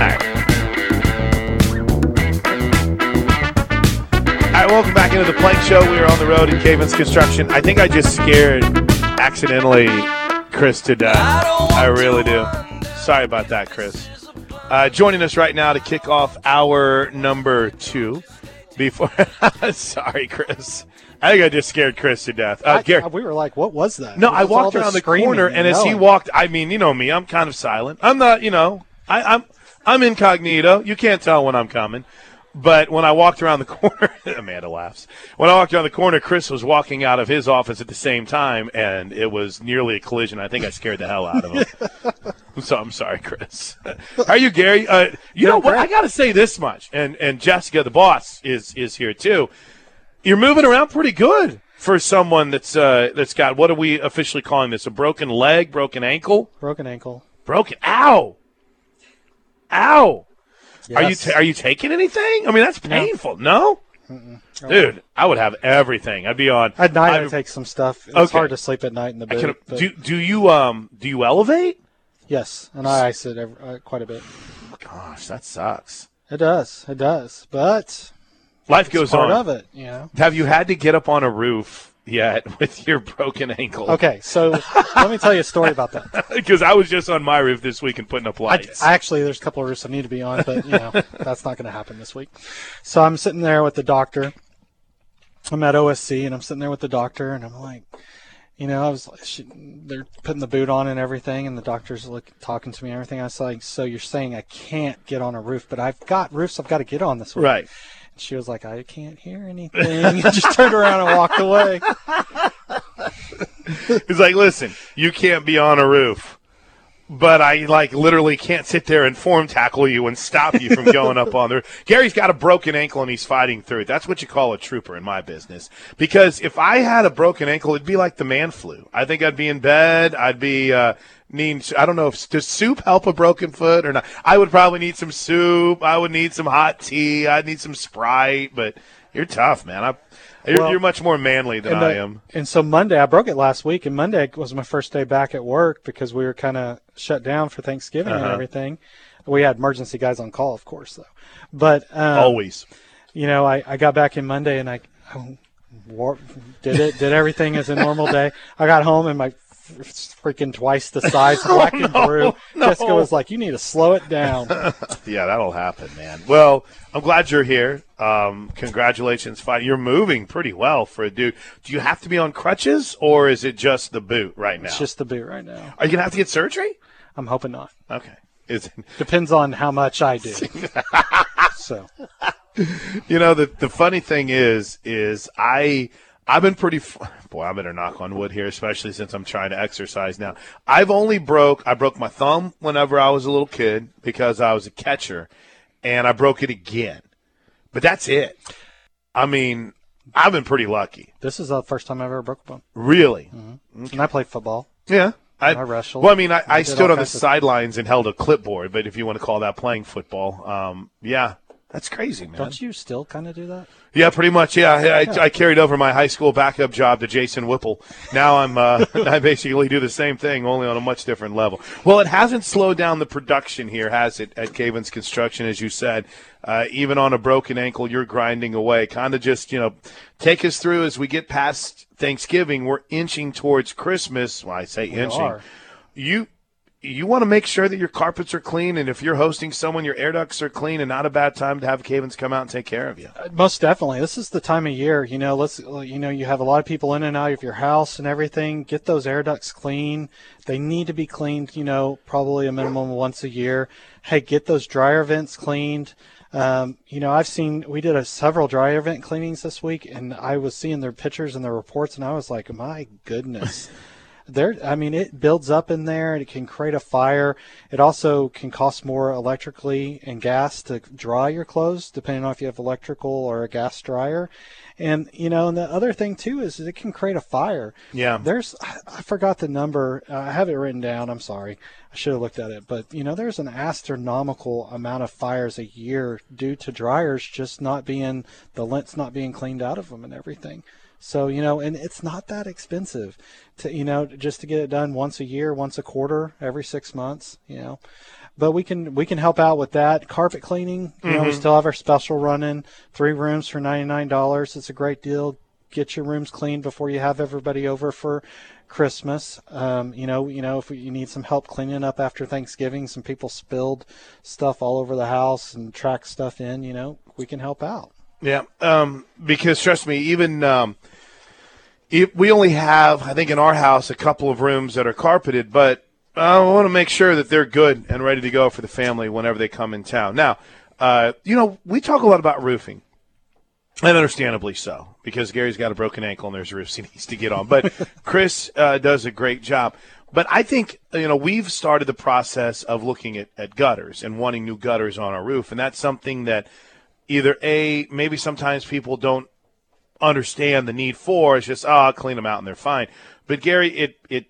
All right, welcome back into the Plank Show. We are on the road in Cavens Construction. I think I just scared accidentally Chris to death. I really do. Sorry about that, Chris. Uh, joining us right now to kick off our number two. Before, sorry, Chris. I think I just scared Chris to death. Uh, I- Gary, we were like, what was that? no, What I walked around the corner, and and as he walked, I mean, you know me, I'm kind of silent. I'm not, you know, I, I'm I'm incognito. You can't tell when I'm coming. But when I walked around the corner, Amanda laughs. When I walked around the corner, Chris was walking out of his office at the same time, and it was nearly a collision. I think I scared the hell out of him. so I'm sorry, Chris. How are you, Gary? Uh, you know what? I got to say this much, and and Jessica, the boss, is is here too. You're moving around pretty good for someone that's uh, that's got what are we officially calling this? A broken leg, broken ankle, broken ankle. broken. Ow! Ow! Are you Yes. ta- are you taking anything? I mean, that's painful. No, dude, I would have everything. I'd be on. At night, I, I'd- take some stuff. It's Okay. hard to sleep at night in the I bed. can- but do do you um do you elevate? yes, and I ice it every, uh, quite a bit. Gosh, that sucks. It does. It does. But Life goes part on. of it, you know. Have you had to get up on a roof yet with your broken ankle? Okay, so let me tell you a story about that. Because I was just on my roof this week and putting up lights. I actually, there's a couple of roofs I need to be on, but you know that's not going to happen this week. So I'm sitting there with the doctor. I'm at OSC, and I'm sitting there with the doctor, and I'm like, you know, I was, she, they're putting the boot on and everything, and the doctor's look, talking to me and everything. I was like, so you're saying I can't get on a roof, but I've got roofs I've got to get on this week. right. She was like, I can't hear anything, and just turned around and walked away. He's like, listen, you can't be on a roof, but I like literally can't sit there and form tackle you and stop you from going up on there. Gary's got a broken ankle and he's fighting through it. That's what you call a trooper in my business. Because if I had a broken ankle, it'd be like the man flu. I think I'd be in bed. I'd be uh, needing. I don't know if does soup help a broken foot or not. I would probably need some soup. I would need some hot tea. I'd need some Sprite. But you're tough, man. I, you're, Well, you're much more manly than and, I am. and so Monday, I broke it last week, and Monday was my first day back at work because we were kind of shut down for Thanksgiving and Uh-huh. everything. We had emergency guys on call, of course, though. But um, Always. you know, I, I got back in Monday and I, I war, did it, did everything as a normal day. I got home and my freaking twice the size black and through. Jessica was like, "You need to slow it down." Yeah, that'll happen, man. Well, I'm glad you're here. Um, congratulations, fight. You're moving pretty well for a dude. Do you have to be on crutches, or is it just the boot right now? It's just the boot right now. Are you gonna have to get surgery? I'm hoping not. Okay. Is Depends on how much I do. so you know the the funny thing is is I I've been pretty f- boy I better knock on wood here especially since I'm trying to exercise now. I've only broke I broke my thumb whenever I was a little kid because I was a catcher, and I broke it again. But that's it. I mean, I've been pretty lucky. this is the first time I've ever broke a bone. Really. And I play football. Yeah. I, I wrestled. Well, I mean, I, I I stood on the sidelines and held a clipboard, but if you want to call that playing football, um, yeah, that's crazy, man. Don't you still kind of do that? Yeah, pretty much. Yeah, I, I, I carried over my high school backup job to Jason Whipple. Now I'm uh, I basically do the same thing, only on a much different level. Well, it hasn't slowed down the production here, has it? At Cavens Construction, as you said, uh, even on a broken ankle, you're grinding away. Kind of just you know, take us through as we get past Thanksgiving. We're inching towards Christmas. Well, I say inching. are. You you want to make sure that your carpets are clean, and if you're hosting someone, your air ducts are clean, and not a bad time to have Cavens come out and take care of you. Most definitely. This is the time of year. You know, let's. You know, you have a lot of people in and out of your house and everything. Get those air ducts clean. They need to be cleaned. You know, probably a minimum once a year. Hey, get those dryer vents cleaned. Um, you know, I've seen we did a several dryer vent cleanings this week, and I was seeing their pictures and their reports, and I was like, my goodness. there i mean it builds up in there and it can create a fire. It also can cost more electrically and gas to dry your clothes depending on if you have electrical or a gas dryer. And you know and the other thing too is it can create a fire. Yeah. there's i forgot the number. I have it written down. I'm sorry. I should have looked at it. But you know there's an astronomical amount of fires a year due to dryers just not being the lint's not being cleaned out of them and everything so you know, and it's not that expensive to you know just to get it done once a year, once a quarter, every six months. You know, but we can we can help out with that. Carpet cleaning, you know, we still have our special running. Three rooms for ninety nine dollars. It's a great deal. Get your rooms cleaned before you have everybody over for Christmas. Um, you know, you know, if you need some help cleaning up after Thanksgiving, some people spilled stuff all over the house and tracked stuff in. You know, we can help out. Yeah, um, because trust me, even um, if we only have, I think, in our house, a couple of rooms that are carpeted, but I want to make sure that they're good and ready to go for the family whenever they come in town. Now, uh, you know, we talk a lot about roofing, and understandably so, because Gary's got a broken ankle and there's roofs he needs to get on. But Chris uh, does a great job. But I think you know we've started the process of looking at, at gutters and wanting new gutters on our roof, and that's something that either a maybe sometimes people don't understand the need for. It's just oh, I'll clean them out and they're fine. But Gary, it it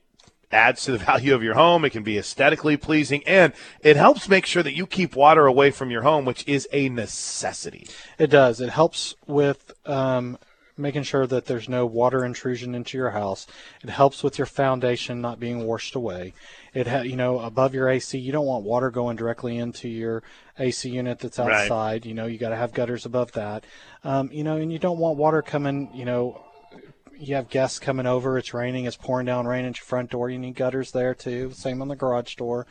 adds to the value of your home. It can be aesthetically pleasing, and it helps make sure that you keep water away from your home, which is a necessity. It does. It helps with um, making sure that there's no water intrusion into your house. It helps with your foundation not being washed away. It ha- you know above your AC, you don't want water going directly into your AC unit that's Right. outside. You know you got to have gutters above that. Um, you know, and you don't want water coming. You know. You have guests coming over. It's raining. It's pouring down rain at your front door. You need gutters there too. Same on the garage door.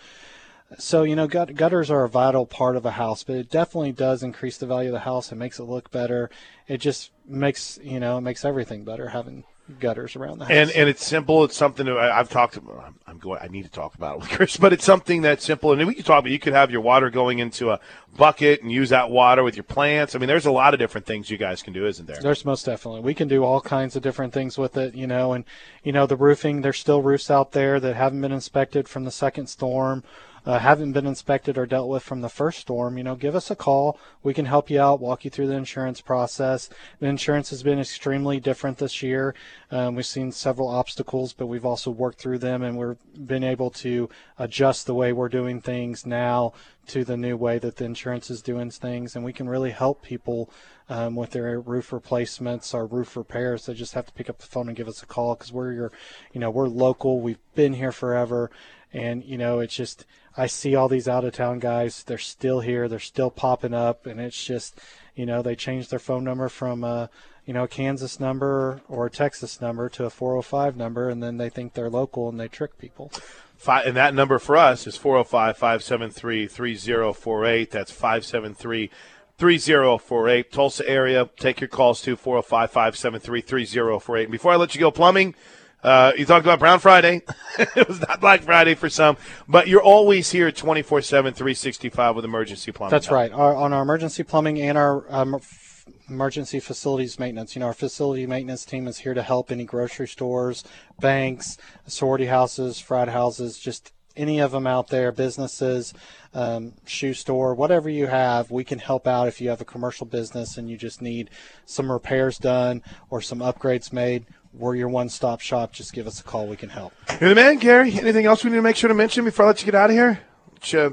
So you know, gut- gutters are a vital part of a house, but it definitely does increase the value of the house. It makes it look better. It just makes you know it makes everything better having gutters around the house. And and it's simple. It's something that I, I've talked. about. I'm, I'm going. I need to talk about it with Chris, but it's something that's simple. And we can talk about. You could have your water going into a bucket and use that water with your plants. I mean, there's a lot of different things you guys can do, isn't there? There's most definitely. We can do all kinds of different things with it, you know, and you know the roofing. There's still roofs out there that haven't been inspected from the second storm, uh, haven't been inspected or dealt with from the first storm. You know, give us a call. We can help you out, walk you through the insurance process. The insurance has been extremely different this year. Um, we've seen several obstacles, but we've also worked through them, and we've been able to adjust the way we're doing things now to the new way that the insurance is doing things, and we can really help people um, with their roof replacements or roof repairs. They just have to pick up the phone and give us a call because we're your, you know, we're local. We've been here forever, and you know, it's just I see all these out of town guys. They're still here. They're still popping up, and it's just, you know, they changed their phone number from a, you know, a Kansas number or a Texas number to a 405 number, and then they think they're local and they trick people. Fi and that number for us is 405 573 3048. That's 573 3048. Tulsa area, take your calls to 405 573 3048. And before I let you go, plumbing, uh, you talked about Brown Friday. it was not Black Friday for some, but you're always here 24 7, 365 with emergency plumbing. That's right. Our, on our emergency plumbing and our um, f- emergency facilities maintenance, you know, our facility maintenance team is here to help any grocery stores, banks, sorority houses, frat houses, just any of them out there, businesses, um, shoe store, whatever you have, we can help out if you have a commercial business and you just need some repairs done or some upgrades made. We're your one stop shop. Just give us a call. We can help. You're the man, Gary. Anything else we need to make sure to mention before I let you get out of here? Which, uh,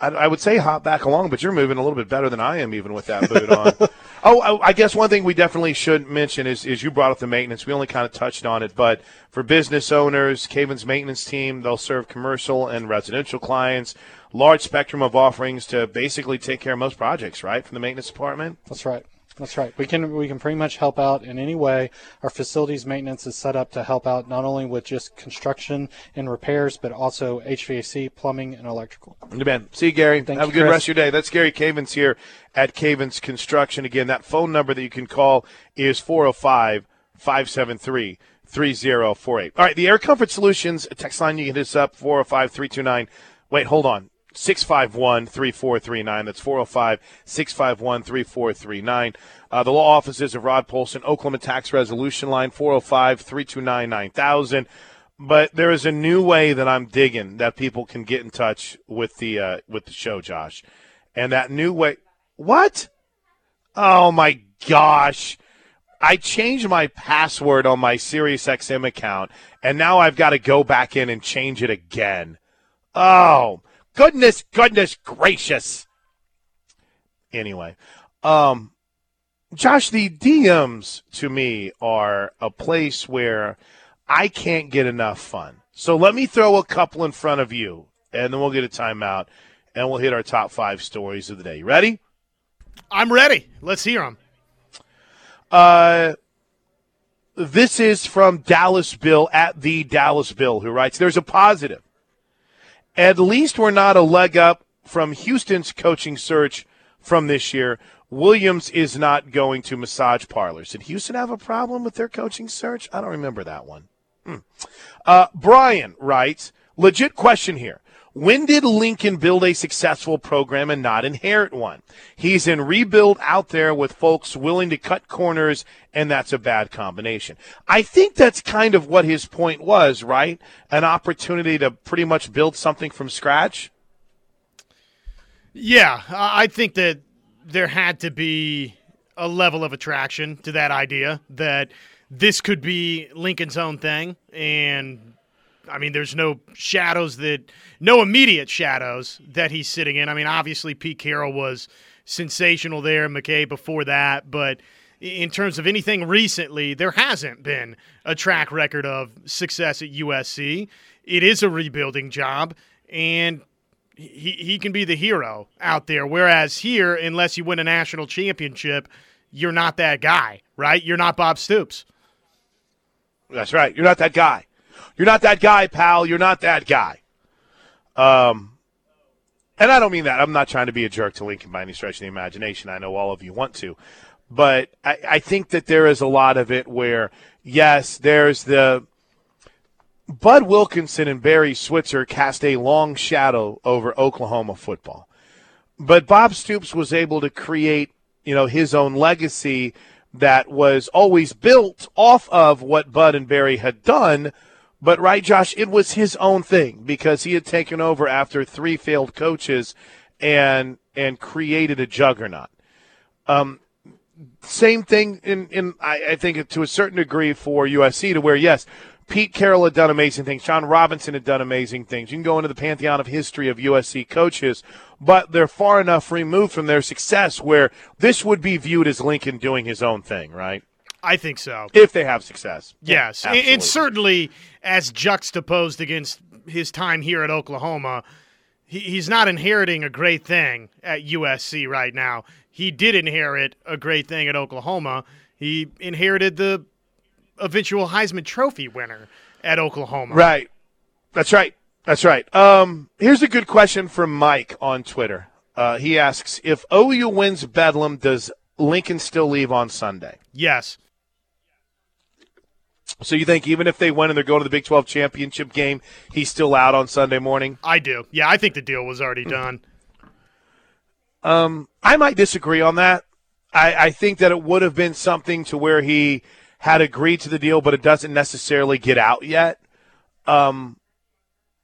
I, I would say hop back along, but you're moving a little bit better than I am, even with that boot on. oh, I, I guess one thing we definitely should mention is, is you brought up the maintenance. We only kind of touched on it, but for business owners, Caven's maintenance team, they'll serve commercial and residential clients. Large spectrum of offerings to basically take care of most projects, right, from the maintenance department. That's right. That's right. We can we can pretty much help out in any way. Our facilities maintenance is set up to help out not only with just construction and repairs, but also HVAC, plumbing, and electrical. Good man. See you, Gary. Thank Have you, a good Chris. rest of your day. That's Gary Cavens here at Cavens Construction. Again, that phone number that you can call is 405 573 3048. All right, the Air Comfort Solutions text line, you can hit us up 405 329. Wait, hold on. 651 3439. That's 405 651 3439. Uh, The law offices of Rod Polson, Oklahoma Tax Resolution Line 405 329 9000 but there is a new way that I'm digging that people can get in touch with the uh, with the show, Josh, and that new way. What? Oh my gosh! I changed my password on my SiriusXM account, and now I've got to go back in and change it again. Oh goodness, goodness gracious! Anyway, um, Josh, the DMs to me are a place where I can't get enough fun. So let me throw a couple in front of you, and then we'll get a timeout, and we'll hit our top five stories of the day. You ready? I'm ready. Let's hear them. Uh, this is from Dallas Bill at the Dallas Bill, who writes There's a positive. At least we're not a leg up from Houston's coaching search from this year. Williams is not going to massage parlors. Did Houston have a problem with their coaching search? I don't remember that one. Hmm. Uh, Brian writes Legit question here. When did Lincoln build a successful program and not inherit one? He's in rebuild out there with folks willing to cut corners, and that's a bad combination. I think that's kind of what his point was, right? An opportunity to pretty much build something from scratch. Yeah, I think that there had to be a level of attraction to that idea that this could be Lincoln's own thing, and I mean, there's no shadows that, no immediate shadows that he's sitting in. I mean, obviously Pete Carroll was sensational there, McKay before that, but in terms of anything recently, there hasn't been a track record of success at USC. It is a rebuilding job, and he, he can be the hero out there. Whereas here, unless you win a national championship, you're not that guy, right? You're not Bob Stoops. That's right. You're not that guy. You're not that guy, pal. You're not that guy. Um, and I don't mean that. I'm not trying to be a jerk to Lincoln by any stretch of the imagination. I know all of you want to. But I, I think that there is a lot of it where, yes, there's the. Bud Wilkinson and Barry Switzer cast a long shadow over Oklahoma football. But Bob Stoops was able to create, you know, his own legacy that was always built off of what Bud and Barry had done – but right, Josh, it was his own thing because he had taken over after three failed coaches and and created a juggernaut. Um, same thing in, in I, I think to a certain degree for USC to where yes, Pete Carroll had done amazing things. John Robinson had done amazing things. You can go into the pantheon of history of USC coaches, but they're far enough removed from their success where this would be viewed as Lincoln doing his own thing, right? I think so. If they have success. Yes. Yeah, and certainly as juxtaposed against his time here at Oklahoma, he, he's not inheriting a great thing at USC right now. He did inherit a great thing at Oklahoma. He inherited the eventual Heisman Trophy winner at Oklahoma. Right. That's right. That's right. Um, here's a good question from Mike on Twitter. Uh, he asks If OU wins Bedlam, does Lincoln still leave on Sunday? Yes. So you think even if they win and they're going to the Big 12 championship game, he's still out on Sunday morning? I do. Yeah, I think the deal was already done. Um, I might disagree on that. I, I think that it would have been something to where he had agreed to the deal, but it doesn't necessarily get out yet. Um,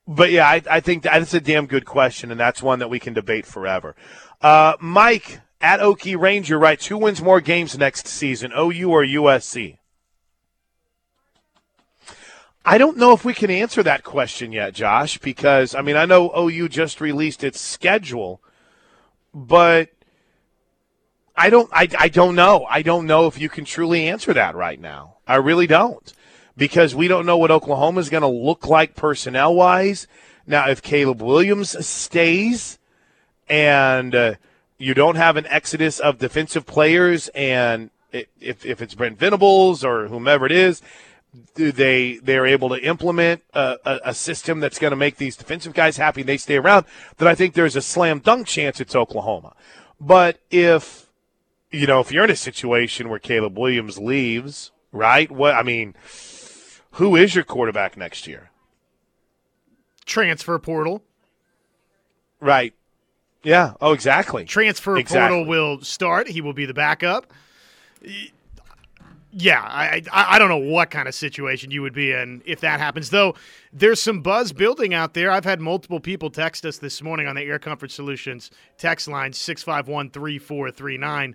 but yeah, I, I think that's a damn good question, and that's one that we can debate forever. Uh, Mike at Okie Ranger right? "Who wins more games next season, OU or USC?" I don't know if we can answer that question yet, Josh, because I mean I know OU just released its schedule, but I don't I, I don't know. I don't know if you can truly answer that right now. I really don't. Because we don't know what Oklahoma is going to look like personnel wise. Now, if Caleb Williams stays and uh, you don't have an exodus of defensive players, and if, if it's Brent Venables or whomever it is, they they're able to implement a, a, a system that's going to make these defensive guys happy and they stay around, then I think there's a slam dunk chance it's Oklahoma. But if you know if you're in a situation where Caleb Williams leaves, right? What I mean, who is your quarterback next year? Transfer portal. Right. Yeah. Oh, exactly. Transfer exactly. portal will start. He will be the backup yeah, I, I, I don't know what kind of situation you would be in if that happens. Though there's some buzz building out there. I've had multiple people text us this morning on the Air Comfort Solutions text line six five one three four three nine.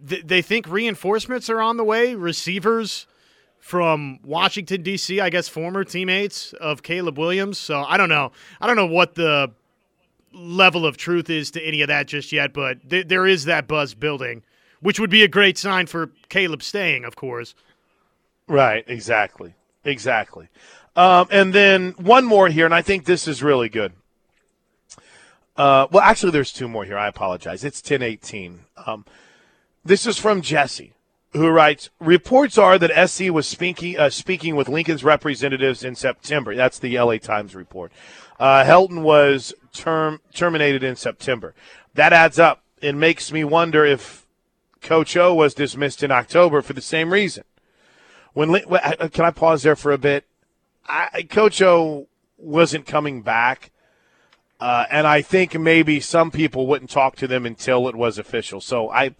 They think reinforcements are on the way. Receivers from Washington D.C. I guess former teammates of Caleb Williams. So I don't know. I don't know what the level of truth is to any of that just yet, but th- there is that buzz building which would be a great sign for Caleb staying, of course. Right, exactly. Exactly. Um, and then one more here, and I think this is really good. Uh, well, actually, there's two more here. I apologize. It's 1018. Um, this is from Jesse, who writes Reports are that SC was speaking, uh, speaking with Lincoln's representatives in September. That's the LA Times report. Uh, Helton was term, terminated in September. That adds up. It makes me wonder if Coach O was dismissed in October for the same reason. When Can I pause there for a bit? I, Coach O wasn't coming back uh, and I think maybe some people wouldn't talk to them until it was official. So I,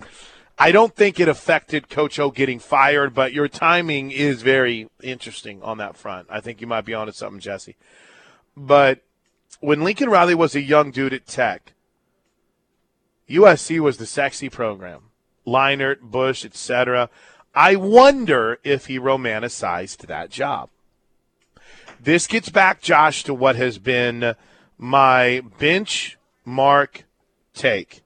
I don't think it affected Coach O getting fired, but your timing is very interesting on that front. I think you might be onto something, Jesse. But when Lincoln Riley was a young dude at Tech, USC was the sexy program. Leinart, Bush, etc. I wonder if he romanticized that job. This gets back, Josh, to what has been – my bench mark take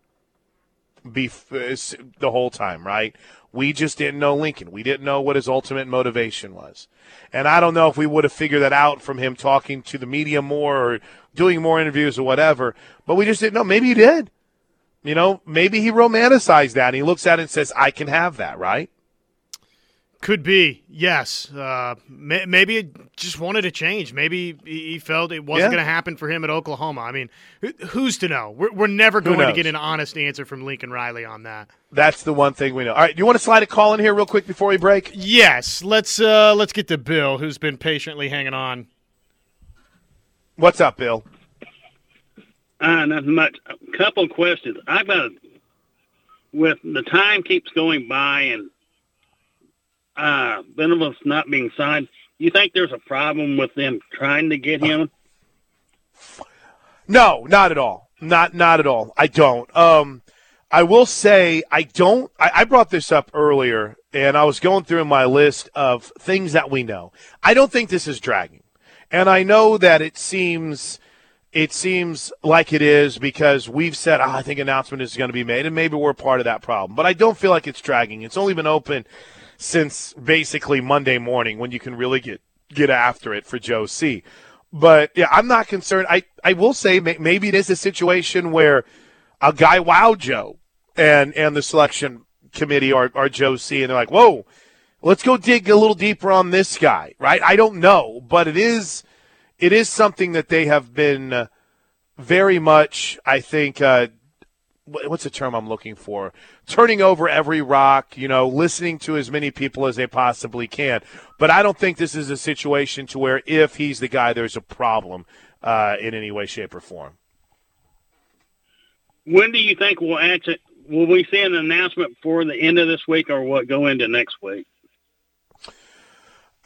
bef- the whole time, right? We just didn't know Lincoln. We didn't know what his ultimate motivation was. And I don't know if we would have figured that out from him talking to the media more or doing more interviews or whatever, but we just didn't know. Maybe he did. You know, maybe he romanticized that and he looks at it and says, I can have that, right? Could be, yes. Uh, may, maybe it just wanted to change. Maybe he felt it wasn't yeah. going to happen for him at Oklahoma. I mean, who's to know? We're, we're never going to get an honest answer from Lincoln Riley on that. That's the one thing we know. All right, do you want to slide a call in here real quick before we break? Yes. Let's uh, let's get to Bill, who's been patiently hanging on. What's up, Bill? Uh, nothing much. A couple questions. I've got a, with the time keeps going by and uh, Venables not being signed, you think there's a problem with them trying to get him? No, not at all. Not not at all. I don't. Um, I will say I don't. I, I brought this up earlier, and I was going through my list of things that we know. I don't think this is dragging, and I know that it seems it seems like it is because we've said, oh, I think announcement is going to be made, and maybe we're part of that problem. But I don't feel like it's dragging. It's only been open since basically Monday morning when you can really get get after it for Joe C. But yeah, I'm not concerned. I, I will say maybe it is a situation where a guy wowed Joe and and the selection committee or, or Joe C. and they're like, whoa, let's go dig a little deeper on this guy, right? I don't know, but it is it is something that they have been very much, I think, uh, what's the term I'm looking for? Turning over every rock, you know, listening to as many people as they possibly can. But I don't think this is a situation to where if he's the guy, there's a problem uh, in any way, shape, or form. When do you think we'll answer? Will we see an announcement before the end of this week, or what? go into next week?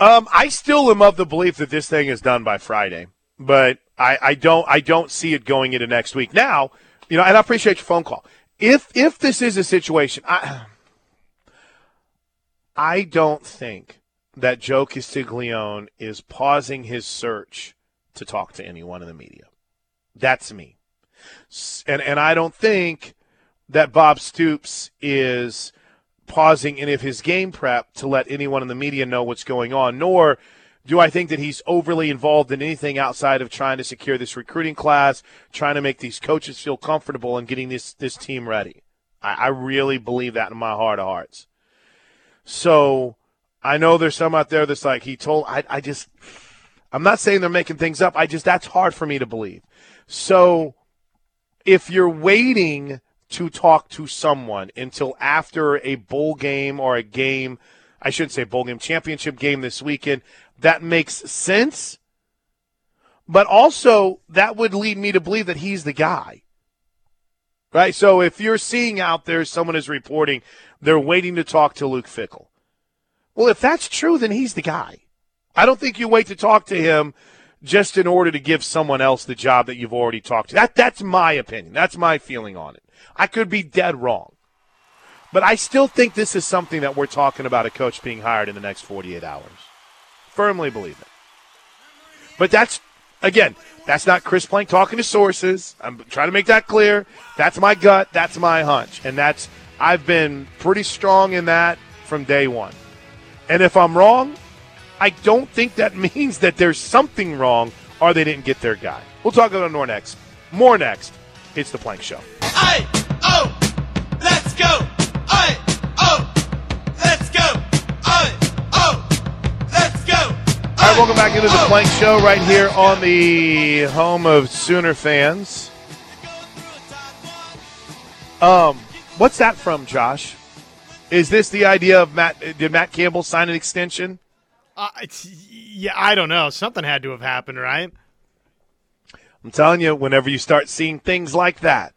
Um, I still am of the belief that this thing is done by Friday, but I, I don't I don't see it going into next week. Now, you know, and I appreciate your phone call. If if this is a situation, I I don't think that Joe Castiglione is pausing his search to talk to anyone in the media. That's me. And and I don't think that Bob Stoops is pausing any of his game prep to let anyone in the media know what's going on, nor do I think that he's overly involved in anything outside of trying to secure this recruiting class, trying to make these coaches feel comfortable and getting this this team ready? I, I really believe that in my heart of hearts. So I know there's some out there that's like he told I I just I'm not saying they're making things up. I just that's hard for me to believe. So if you're waiting to talk to someone until after a bowl game or a game I shouldn't say bowl game championship game this weekend that makes sense. But also, that would lead me to believe that he's the guy. Right? So if you're seeing out there someone is reporting they're waiting to talk to Luke Fickell. Well, if that's true, then he's the guy. I don't think you wait to talk to him just in order to give someone else the job that you've already talked to. That that's my opinion. That's my feeling on it. I could be dead wrong. But I still think this is something that we're talking about a coach being hired in the next 48 hours firmly believe it. But that's, again, that's not Chris Plank talking to sources. I'm trying to make that clear. That's my gut. That's my hunch. And that's, I've been pretty strong in that from day one. And if I'm wrong, I don't think that means that there's something wrong or they didn't get their guy. We'll talk about it more next. More next It's the Plank Show. I oh, let's go. I oh, let's go. I oh, let's go. All right, welcome back into the Plank Show right here on the home of Sooner fans. Um, what's that from, Josh? Is this the idea of Matt? Did Matt Campbell sign an extension? Uh, it's, yeah, I don't know. Something had to have happened, right? I'm telling you, whenever you start seeing things like that,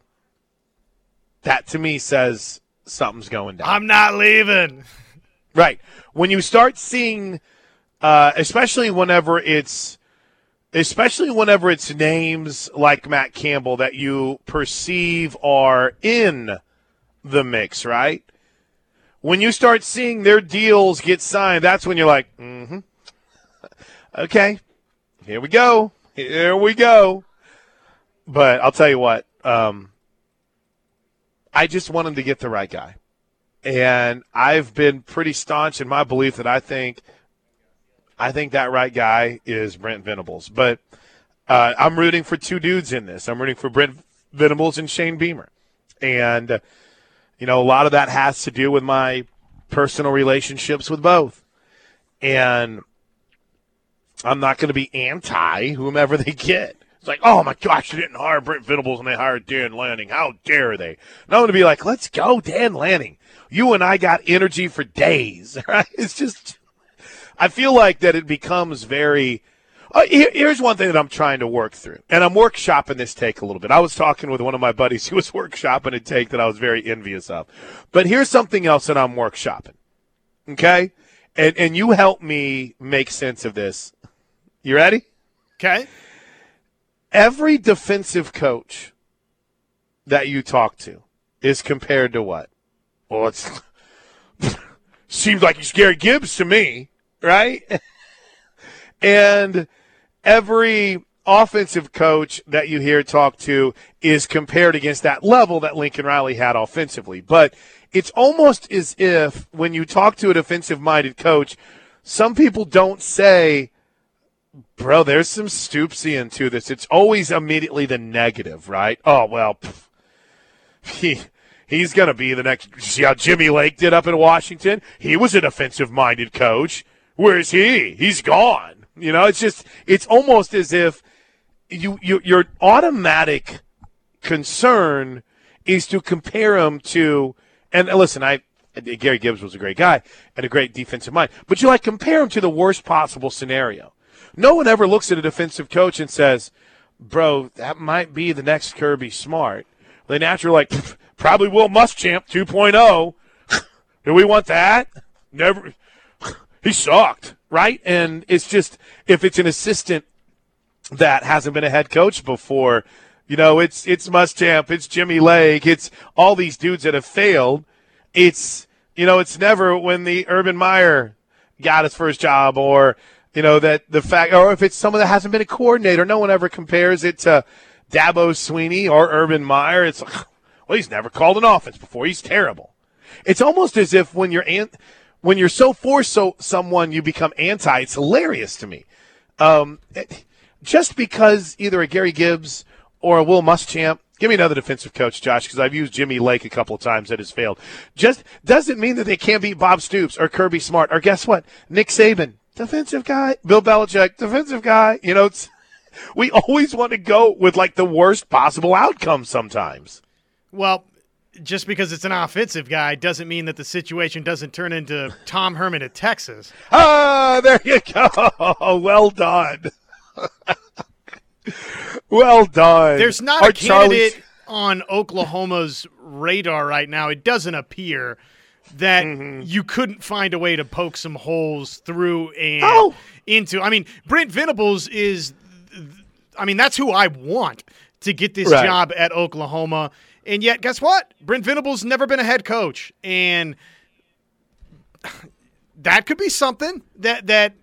that to me says something's going down. I'm not leaving. Right. When you start seeing, uh, especially whenever it's, especially whenever it's names like Matt Campbell that you perceive are in the mix, right? When you start seeing their deals get signed, that's when you're like, mm-hmm. Okay, here we go. Here we go. But I'll tell you what, um, I just want him to get the right guy. And I've been pretty staunch in my belief that I think I think that right guy is Brent Venables. But uh, I'm rooting for two dudes in this. I'm rooting for Brent Venables and Shane Beamer. And, uh, you know, a lot of that has to do with my personal relationships with both. And I'm not going to be anti whomever they get. It's like, oh my gosh, they didn't hire Brent Venables and they hired Dan Lanning. How dare they? No, I'm going to be like, let's go, Dan Lanning. You and I got energy for days. Right? It's just, I feel like that it becomes very. Uh, here, here's one thing that I'm trying to work through, and I'm workshopping this take a little bit. I was talking with one of my buddies who was workshopping a take that I was very envious of. But here's something else that I'm workshopping. Okay? And, and you help me make sense of this. You ready? Okay. Every defensive coach that you talk to is compared to what? Well, it's seems like he's Gary Gibbs to me, right? and every offensive coach that you hear talk to is compared against that level that Lincoln Riley had offensively. But it's almost as if when you talk to a defensive minded coach, some people don't say, bro, there's some Stoopsian to this. It's always immediately the negative, right? Oh, well, he, he's going to be the next. See how Jimmy Lake did up in Washington? He was a defensive minded coach. Where's he? He's gone. You know, it's just, it's almost as if you, you your automatic concern is to compare him to, and listen, I, Gary Gibbs was a great guy and a great defensive mind, but you like compare him to the worst possible scenario. No one ever looks at a defensive coach and says, bro, that might be the next Kirby Smart. They naturally like, probably Will Muschamp 2.0. Do we want that? Never. He sucked, right? And it's just, if it's an assistant that hasn't been a head coach before, you know, it's, it's Muschamp, it's Jimmy Lake, it's all these dudes that have failed. It's, you know, it's never when the Urban Meyer got his first job or, you know, that the fact, or if it's someone that hasn't been a coordinator, no one ever compares it to Dabo Swinney or Urban Meyer. It's like, well, he's never called an offense before. He's terrible. It's almost as if when you're when you're so for so someone, you become anti. It's hilarious to me. Um, just because either a Gary Gibbs or a Will Muschamp, give me another defensive coach, Josh, because I've used Jimmy Lake a couple of times that has failed. Just doesn't mean that they can't beat Bob Stoops or Kirby Smart or guess what, Nick Saban, defensive guy, Bill Belichick, defensive guy. You know, it's we always want to go with like the worst possible outcome sometimes. Well, just because it's an offensive guy doesn't mean that the situation doesn't turn into Tom Herman at Texas. Ah, there you go. Well done. well done. There's not Our a candidate on Oklahoma's radar right now. It doesn't appear that you couldn't find a way to poke some holes through and Oh. into. I mean, Brent Venables is, I mean, that's who I want to get this Right. job at Oklahoma. And yet, guess what? Brent Venables never been a head coach, and that could be something that that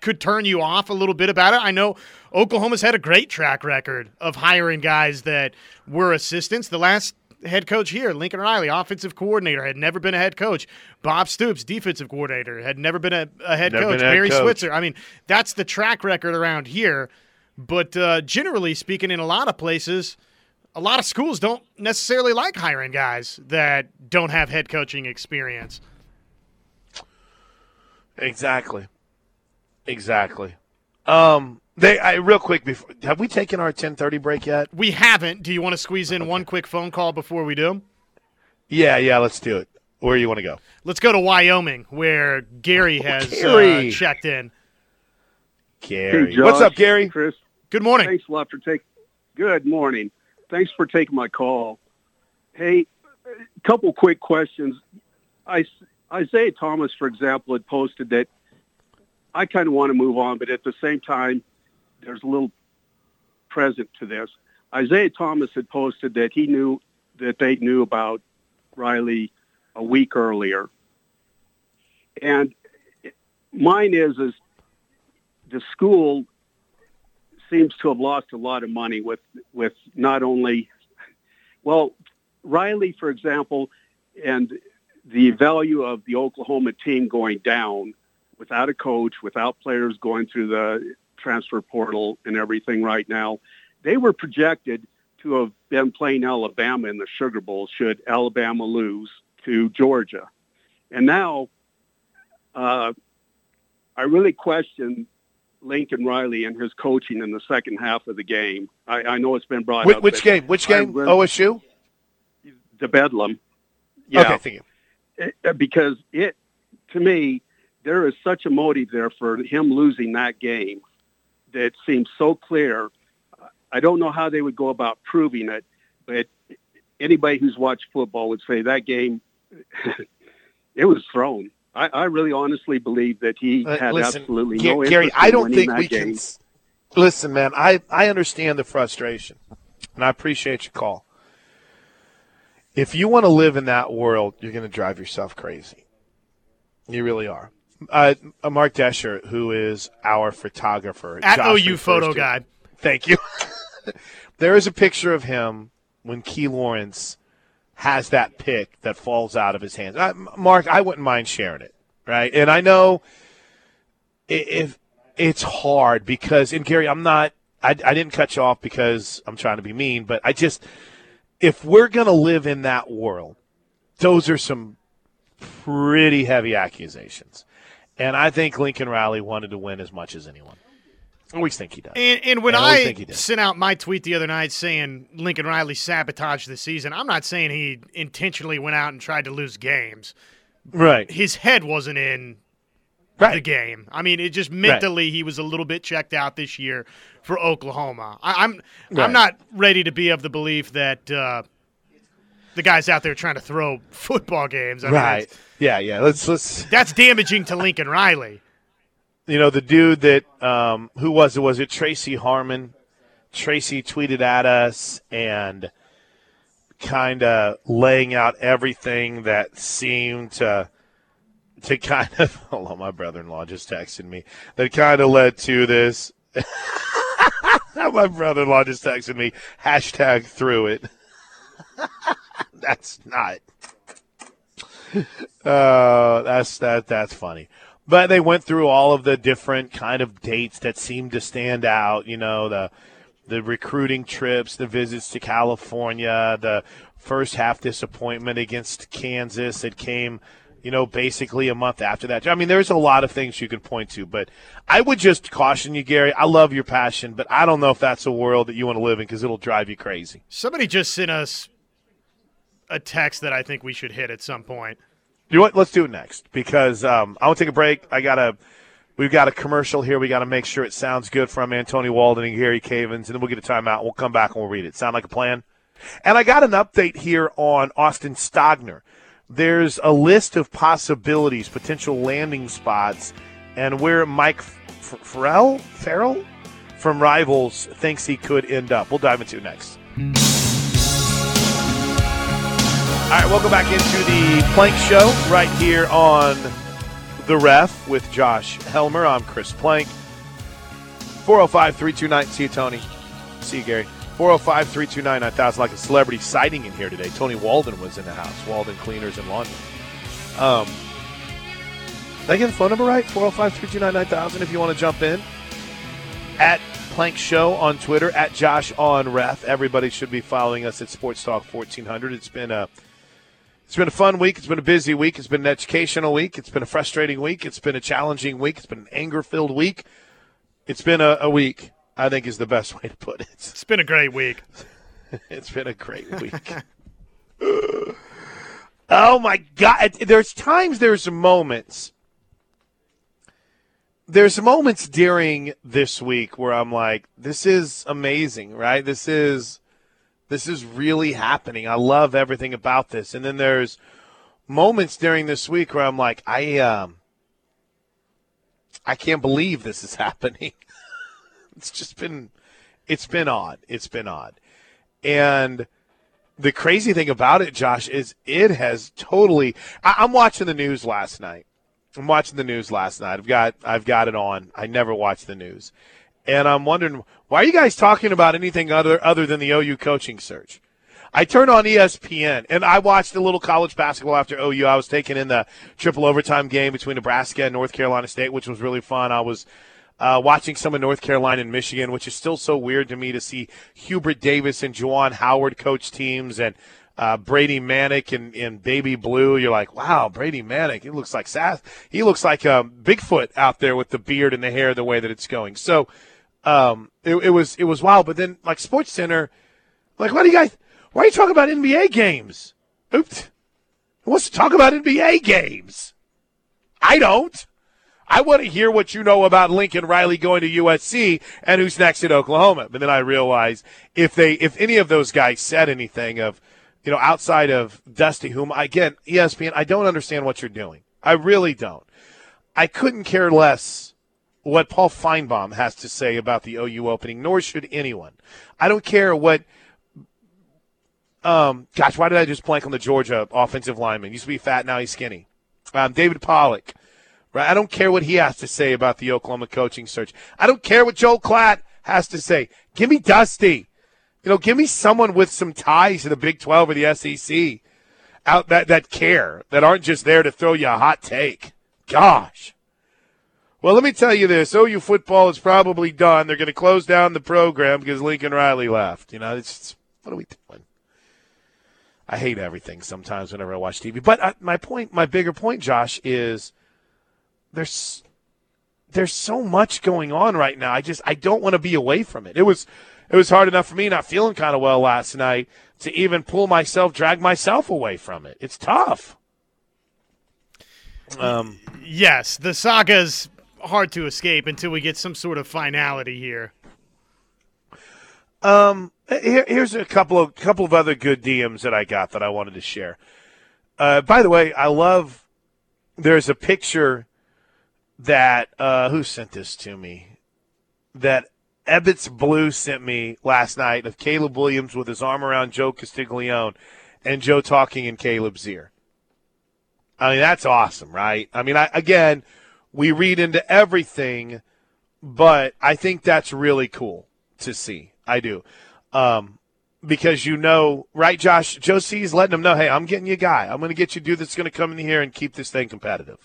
could turn you off a little bit about it. I know Oklahoma's had a great track record of hiring guys that were assistants. The last head coach here, Lincoln Riley, offensive coordinator, had never been a head coach. Bob Stoops, defensive coordinator, had never been a, a head Never coach. a head Barry coach. Switzer. I mean, that's the track record around here. But uh, generally speaking, in a lot of places, a lot of schools don't necessarily like hiring guys that don't have head coaching experience. Exactly. Exactly. Um, they I, real quick before have we taken our ten thirty break yet? We haven't. Do you want to squeeze in one quick phone call before we do? Yeah, yeah. Let's do it. Where do you want to go? Let's go to Wyoming, where Gary has Gary. Uh, checked in. Gary. Hey, Josh, What's up, Gary? Chris, Good morning. thanks a lot for taking. Good morning. Thanks for taking my call. Hey, a couple quick questions. I, Isaiah Thomas, for example, had posted that I kind of want to move on, but at the same time, there's a little present to this. Isaiah Thomas had posted that he knew that they knew about Riley a week earlier, and mine is is the school seems to have lost a lot of money with with not only well Riley for example and the value of the Oklahoma team going down without a coach without players going through the transfer portal and everything right now they were projected to have been playing Alabama in the Sugar Bowl should Alabama lose to Georgia. And now uh, I really question Lincoln Riley and his coaching in the second half of the game. I, I know it's been brought up. which game? Which game? really- OSU. The Bedlam. Yeah, Okay. It- uh, because it, to me, there is such a motive there for him losing that game that seems so clear. I don't know how they would go about proving it, but anybody who's watched football would say that game, it was thrown. I, I really honestly believe that he Uh, had listen, absolutely Ga- no Gary, interest I in don't think that we game. can. Listen, man, I I understand the frustration, and I appreciate your call. If you want to live in that world, you're going to drive yourself crazy. You really are. Uh, uh, Mark Desher, who is our photographer At Josh OU photo to- guy. Thank you. there is a picture of him when Key Lawrence has that pick that falls out of his hands. I, Mark, I wouldn't mind sharing it, right? And I know if it's hard because, and Gary, I'm not. I, I didn't cut you off because I'm trying to be mean, but I just, if we're gonna live in that world, those are some pretty heavy accusations, and I think Lincoln Riley wanted to win as much as anyone. I always think he does. And, and when I I, think he did. sent out my tweet the other night saying Lincoln Riley sabotaged the season, I'm not saying he intentionally went out and tried to lose games. Right. His head wasn't in Right. the game. I mean, it just mentally he was a little bit checked out this year for Oklahoma. I, I'm Right. I'm not ready to be of the belief that uh, the guys out there trying to throw football games. I Right. that's, Yeah, yeah. Let's let's that's damaging to Lincoln Riley. You know the dude that um who was it? Was it Tracy Harmon? Tracy tweeted at us and kind of laying out everything that seemed to to kind of hold on, my brother-in-law just texted me that kind of led to this. my brother-in-law just texted me hashtag through it. That's not. Uh, that's that. That's funny. But they went through all of the different kind of dates that seemed to stand out. You know, the the recruiting trips, the visits to California, the first half disappointment against Kansas that came, you know, basically a month after that. I mean, there's a lot of things you could point to, but I would just caution you, Gary. I love your passion, but I don't know if that's a world that you want to live in because it'll drive you crazy. Somebody just sent us a text that I think we should hit at some point. You know what? Let's do it next because um, I want to take a break. I got to. We've got a commercial here. We got to make sure it sounds good from Anthony Walden and Gary Cavins, and then we'll get a timeout. We'll come back and we'll read it. Sound like a plan? And I got an update here on Austin Stogner. There's a list of possibilities, potential landing spots, and where Mike F- Farrell, Farrell from Rivals thinks he could end up. We'll dive into it next. All right, welcome back into the Plank Show right here on The Ref with Josh Helmer. I'm Chris Plank. 405 329. See you, Tony. See you, Gary. 405 329 9000. Like a celebrity sighting in here today. Tony Walden was in the house. Walden Cleaners and Laundry. Um, did I get the phone number right? 405 329 9000 if you want to jump in. At Plank Show on Twitter at Josh on Ref. Everybody should be following us at Sports Talk 1400. It's been a it's been a fun week. It's been a busy week. It's been an educational week. It's been a frustrating week. It's been a challenging week. It's been an anger filled week. It's been a, a week. I think is the best way to put it. It's been a great week. It's been a great week. oh my god! There's times, there's moments, there's moments during this week where I'm like, this is amazing, right? This is this is really happening. I love everything about this. And then there's moments during this week where I'm like, I um, I can't believe this is happening. it's just been, it's been odd. It's been odd. And the crazy thing about it, Josh, is it has totally. I, I'm watching the news last night. I'm watching the news last night. I've got I've got it on. I never watch the news, and I'm wondering why are you guys talking about anything other other than the OU coaching search? I turned on ESPN and I watched a little college basketball after OU. I was taking in the triple overtime game between Nebraska and North Carolina State, which was really fun. I was uh, watching some of North Carolina and Michigan, which is still so weird to me to see Hubert Davis and Juwan Howard coach teams and uh, Brady Manek and, and Baby Blue. You're like, wow, Brady Manek. He looks like Sass. He looks like um, Bigfoot out there with the beard and the hair, the way that it's going. So um, it, it was it was wild. But then like Sports Center, like, why do you guys? Why are you talking about NBA games? Oops. Who wants to talk about NBA games? I don't. I want to hear what you know about Lincoln Riley going to USC and who's next at Oklahoma. But then I realized if they, if any of those guys said anything of, you know, outside of Dusty, whom again, E ESPN, I don't understand what you're doing. I really don't. I couldn't care less what Paul Finebaum has to say about the OU opening, nor should anyone. I don't care what. Um, gosh, why did I just blank on the Georgia offensive lineman? Used to be fat, now he's skinny. Um, David Pollack. Right? I don't care what he has to say about the Oklahoma coaching search. I don't care what Joel Klatt has to say. Give me Dusty. You know, give me someone with some ties to the Big 12 or the SEC out that, that care, that aren't just there to throw you a hot take. Gosh. Well, let me tell you this. OU football is probably done. They're going to close down the program because Lincoln Riley left. You know, it's, it's what are we doing? I hate everything sometimes whenever I watch TV. But uh, my point, my bigger point, Josh, is there's there's so much going on right now. I just I don't want to be away from it. It was it was hard enough for me not feeling kind of well last night to even pull myself, drag myself away from it. It's tough. Um, Yes, the saga's hard to escape until we get some sort of finality here. um, here, here's a couple of couple of other good DMs that I got that I wanted to share. Uh, by the way, I love. There's a picture that uh, who sent this to me that Ebbets Blue sent me last night of Caleb Williams with his arm around Joe Castiglione and Joe talking in Caleb's ear. I mean, that's awesome, right? I mean, I, again, we read into everything, but I think that's really cool to see. I do. Um, because you know, right, Josh? Joe C's letting them know, hey, I'm getting you a guy. I'm going to get you a dude that's going to come in here and keep this thing competitive.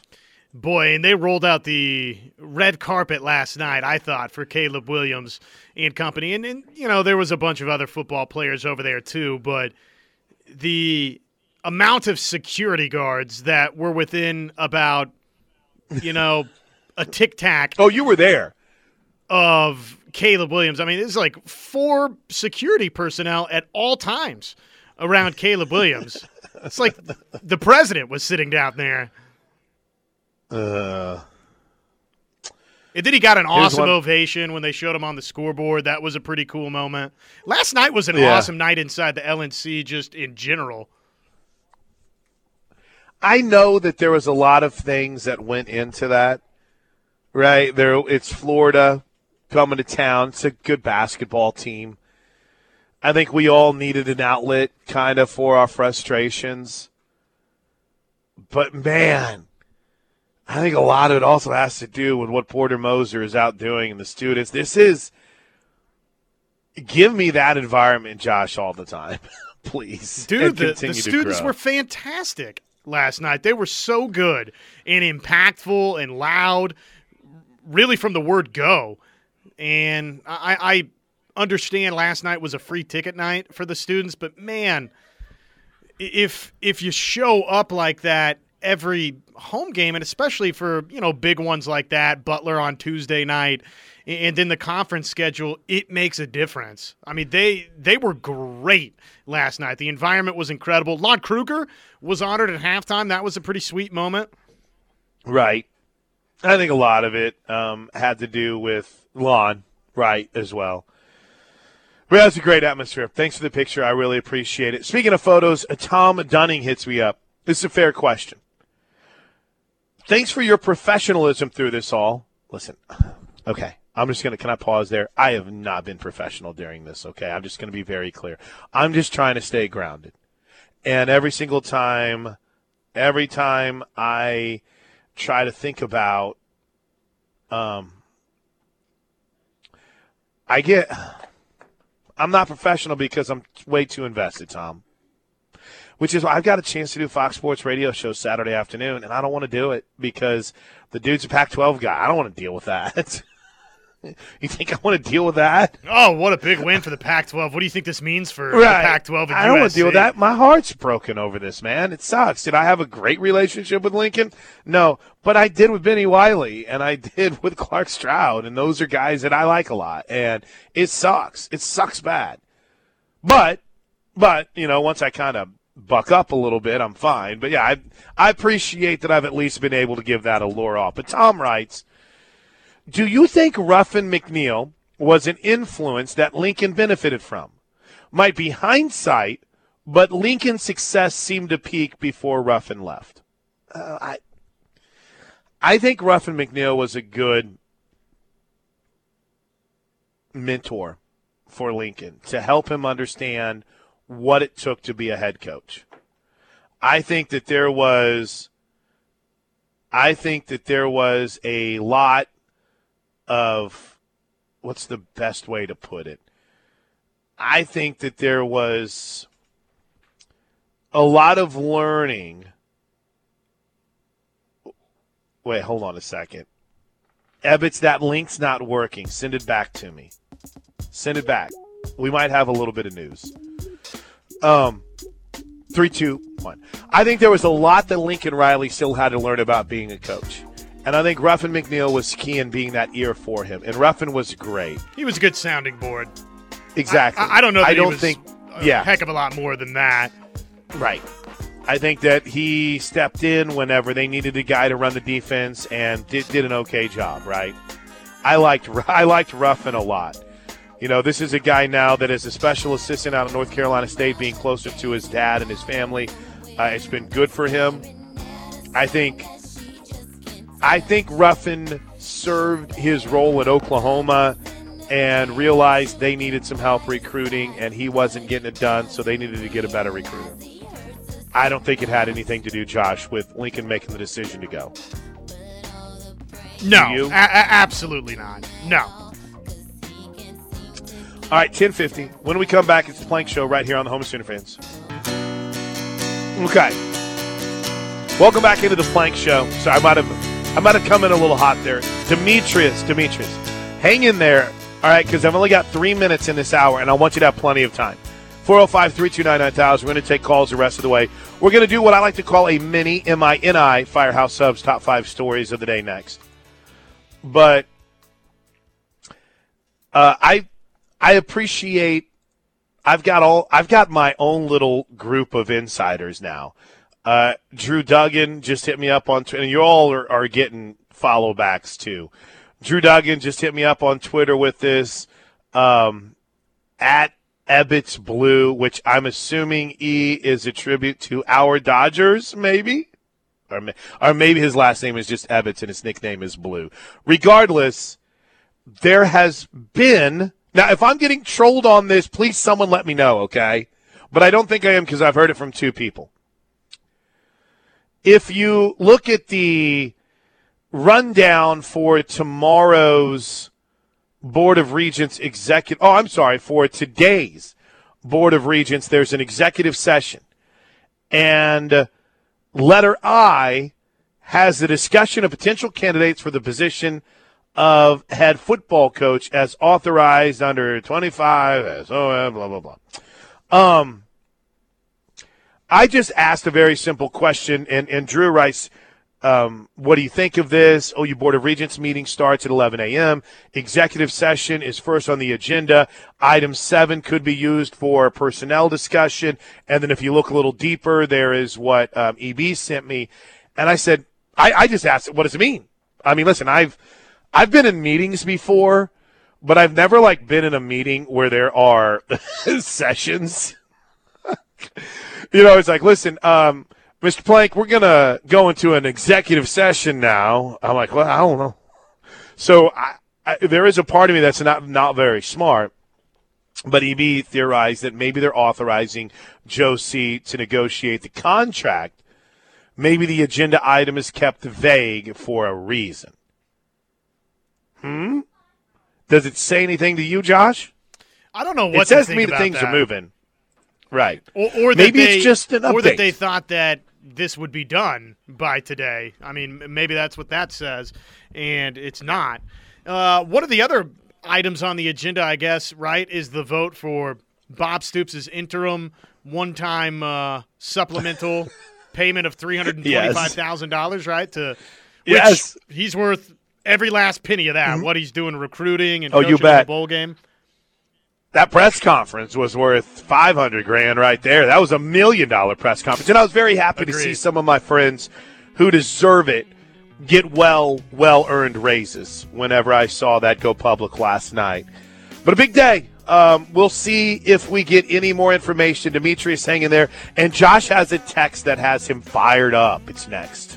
Boy, and they rolled out the red carpet last night, I thought, for Caleb Williams and company. And, and, you know, there was a bunch of other football players over there, too. But the amount of security guards that were within about, you know, a tic tac Oh, you were there. of Caleb Williams. I mean, it's like four security personnel at all times around Caleb Williams. It's like the president was sitting down there. Uh, And then he got an awesome one- ovation when they showed him on the scoreboard. That was a pretty cool moment. Last night was an Yeah. awesome night inside the LNC, just in general. I know that there was a lot of things that went into that. Right there, it's Florida coming to town. It's a good basketball team. I think we all needed an outlet, kind of, for our frustrations. But man, I think a lot of it also has to do with what Porter Moser is out doing and the students. This is give me that environment, Josh, all the time, please. Dude, the, the students grow. were fantastic last night. They were so good and impactful and loud, really from the word go. And I, I understand last night was a free ticket night for the students, but man, if if you show up like that every home game, and especially for you know big ones like that, Butler on Tuesday night, and in the conference schedule, it makes a difference. I mean, they they were great last night. The environment was incredible. Lon Kruger was honored at halftime. That was a pretty sweet moment. Right. I think a lot of it um, had to do with Lon, right, as well. But that's a great atmosphere. Thanks for the picture. I really appreciate it. Speaking of photos, uh, Tom Dunning hits me up. This is a fair question. Thanks for your professionalism through this all. Listen, okay. I'm just going to, can I pause there? I have not been professional during this, okay? I'm just going to be very clear. I'm just trying to stay grounded. And every single time, every time I try to think about, um, I get, I'm not professional because I'm way too invested, Tom. Which is why I've got a chance to do Fox Sports radio show Saturday afternoon, and I don't want to do it because the dude's a Pac-12 guy. I don't want to deal with that. you think I want to deal with that? Oh, what a big win for the Pac-12! What do you think this means for the Pac-12? And I don't want to deal with that. My heart's broken over this, man. It sucks. Did I have a great relationship with Lincoln? No, but I did with Bennie Wylie and I did with Clark Stroud, and those are guys that I like a lot. And it sucks. It sucks bad. But, but you know, once I kind of buck up a little bit, I'm fine. But yeah, I I appreciate that I've at least been able to give that a lure off. But Tom writes. Do you think Ruffin McNeill was an influence that Lincoln benefited from? Might be hindsight, but Lincoln's success seemed to peak before Ruffin left. Uh, I, I think Ruffin McNeill was a good mentor for Lincoln to help him understand what it took to be a head coach. I think that there was I think that there was a lot of what's the best way to put it? I think that there was a lot of learning. Wait, hold on a second. Ebbets, that link's not working. Send it back to me. Send it back. We might have a little bit of news. Um, three, two, one. I think there was a lot that Lincoln Riley still had to learn about being a coach. And I think Ruffin McNeill was key in being that ear for him. And Ruffin was great. He was a good sounding board. Exactly. I, I don't know. That I don't think. a Yeah. heck of a lot more than that. Right. I think that he stepped in whenever they needed a guy to run the defense and did, did an okay job. Right. I liked I liked Ruffin a lot. You know, this is a guy now that is a special assistant out of North Carolina State, being closer to his dad and his family. Uh, it's been good for him. I think. I think Ruffin served his role at Oklahoma and realized they needed some help recruiting, and he wasn't getting it done, so they needed to get a better recruiter. I don't think it had anything to do, Josh, with Lincoln making the decision to go. No, a- absolutely not. No. All right, 1050. When we come back, it's the Plank Show right here on the Home of Sooner Fans. Okay. Welcome back into the Plank Show. So I might have I might have come in a little hot there. Demetrius, Demetrius, hang in there. All right, because I've only got three minutes in this hour, and I want you to have plenty of time. 405 329 9000. We're going to take calls the rest of the way. We're going to do what I like to call a mini MINI Firehouse Subs top five stories of the day next. But uh, I I appreciate I've got all I've got my own little group of insiders now. Uh, Drew Duggan just hit me up on Twitter. And you all are, are getting follow backs too. Drew Duggan just hit me up on Twitter with this um, at Ebbets Blue, which I'm assuming E is a tribute to our Dodgers, maybe, or, or maybe his last name is just Ebbets and his nickname is Blue. Regardless, there has been now. If I'm getting trolled on this, please someone let me know, okay? But I don't think I am because I've heard it from two people. If you look at the rundown for tomorrow's Board of Regents executive, oh, I'm sorry, for today's Board of Regents, there's an executive session, and uh, letter I has the discussion of potential candidates for the position of head football coach as authorized under 25 SOM, blah, blah, blah. Um, I just asked a very simple question, and, and Drew writes, um, what do you think of this? Oh, OU Board of Regents meeting starts at 11 a.m. Executive session is first on the agenda. Item seven could be used for personnel discussion. And then if you look a little deeper, there is what um, EB sent me. And I said, I, I just asked, what does it mean? I mean, listen, I've I've been in meetings before, but I've never like been in a meeting where there are sessions. you know, it's like, listen, um, Mr. Plank, we're gonna go into an executive session now. I'm like, well, I don't know. So I, I, there is a part of me that's not not very smart. But EB theorized that maybe they're authorizing Joe C to negotiate the contract. Maybe the agenda item is kept vague for a reason. Hmm? Does it say anything to you, Josh? I don't know what it says to to me that things that. are moving. Right. Or, or Maybe it's just an update. Or that they thought that this would be done by today. I mean, maybe that's what that says, and it's not. Uh, one of the other items on the agenda, I guess, right, is the vote for Bob Stoops' interim one-time uh, supplemental payment of three hundred and twenty-five thousand dollars, right? To which Yes. he's worth every last penny of that. What he's doing recruiting and Oh, you in the bet. bowl game. That press conference was worth 500 grand right there. That was a million dollar press conference. And I was very happy to see some of my friends who deserve it get well, well earned raises whenever I saw that go public last night. But a big day. Um, we'll see if we get any more information. Demetrius hanging there. And Josh has a text that has him fired up. It's next.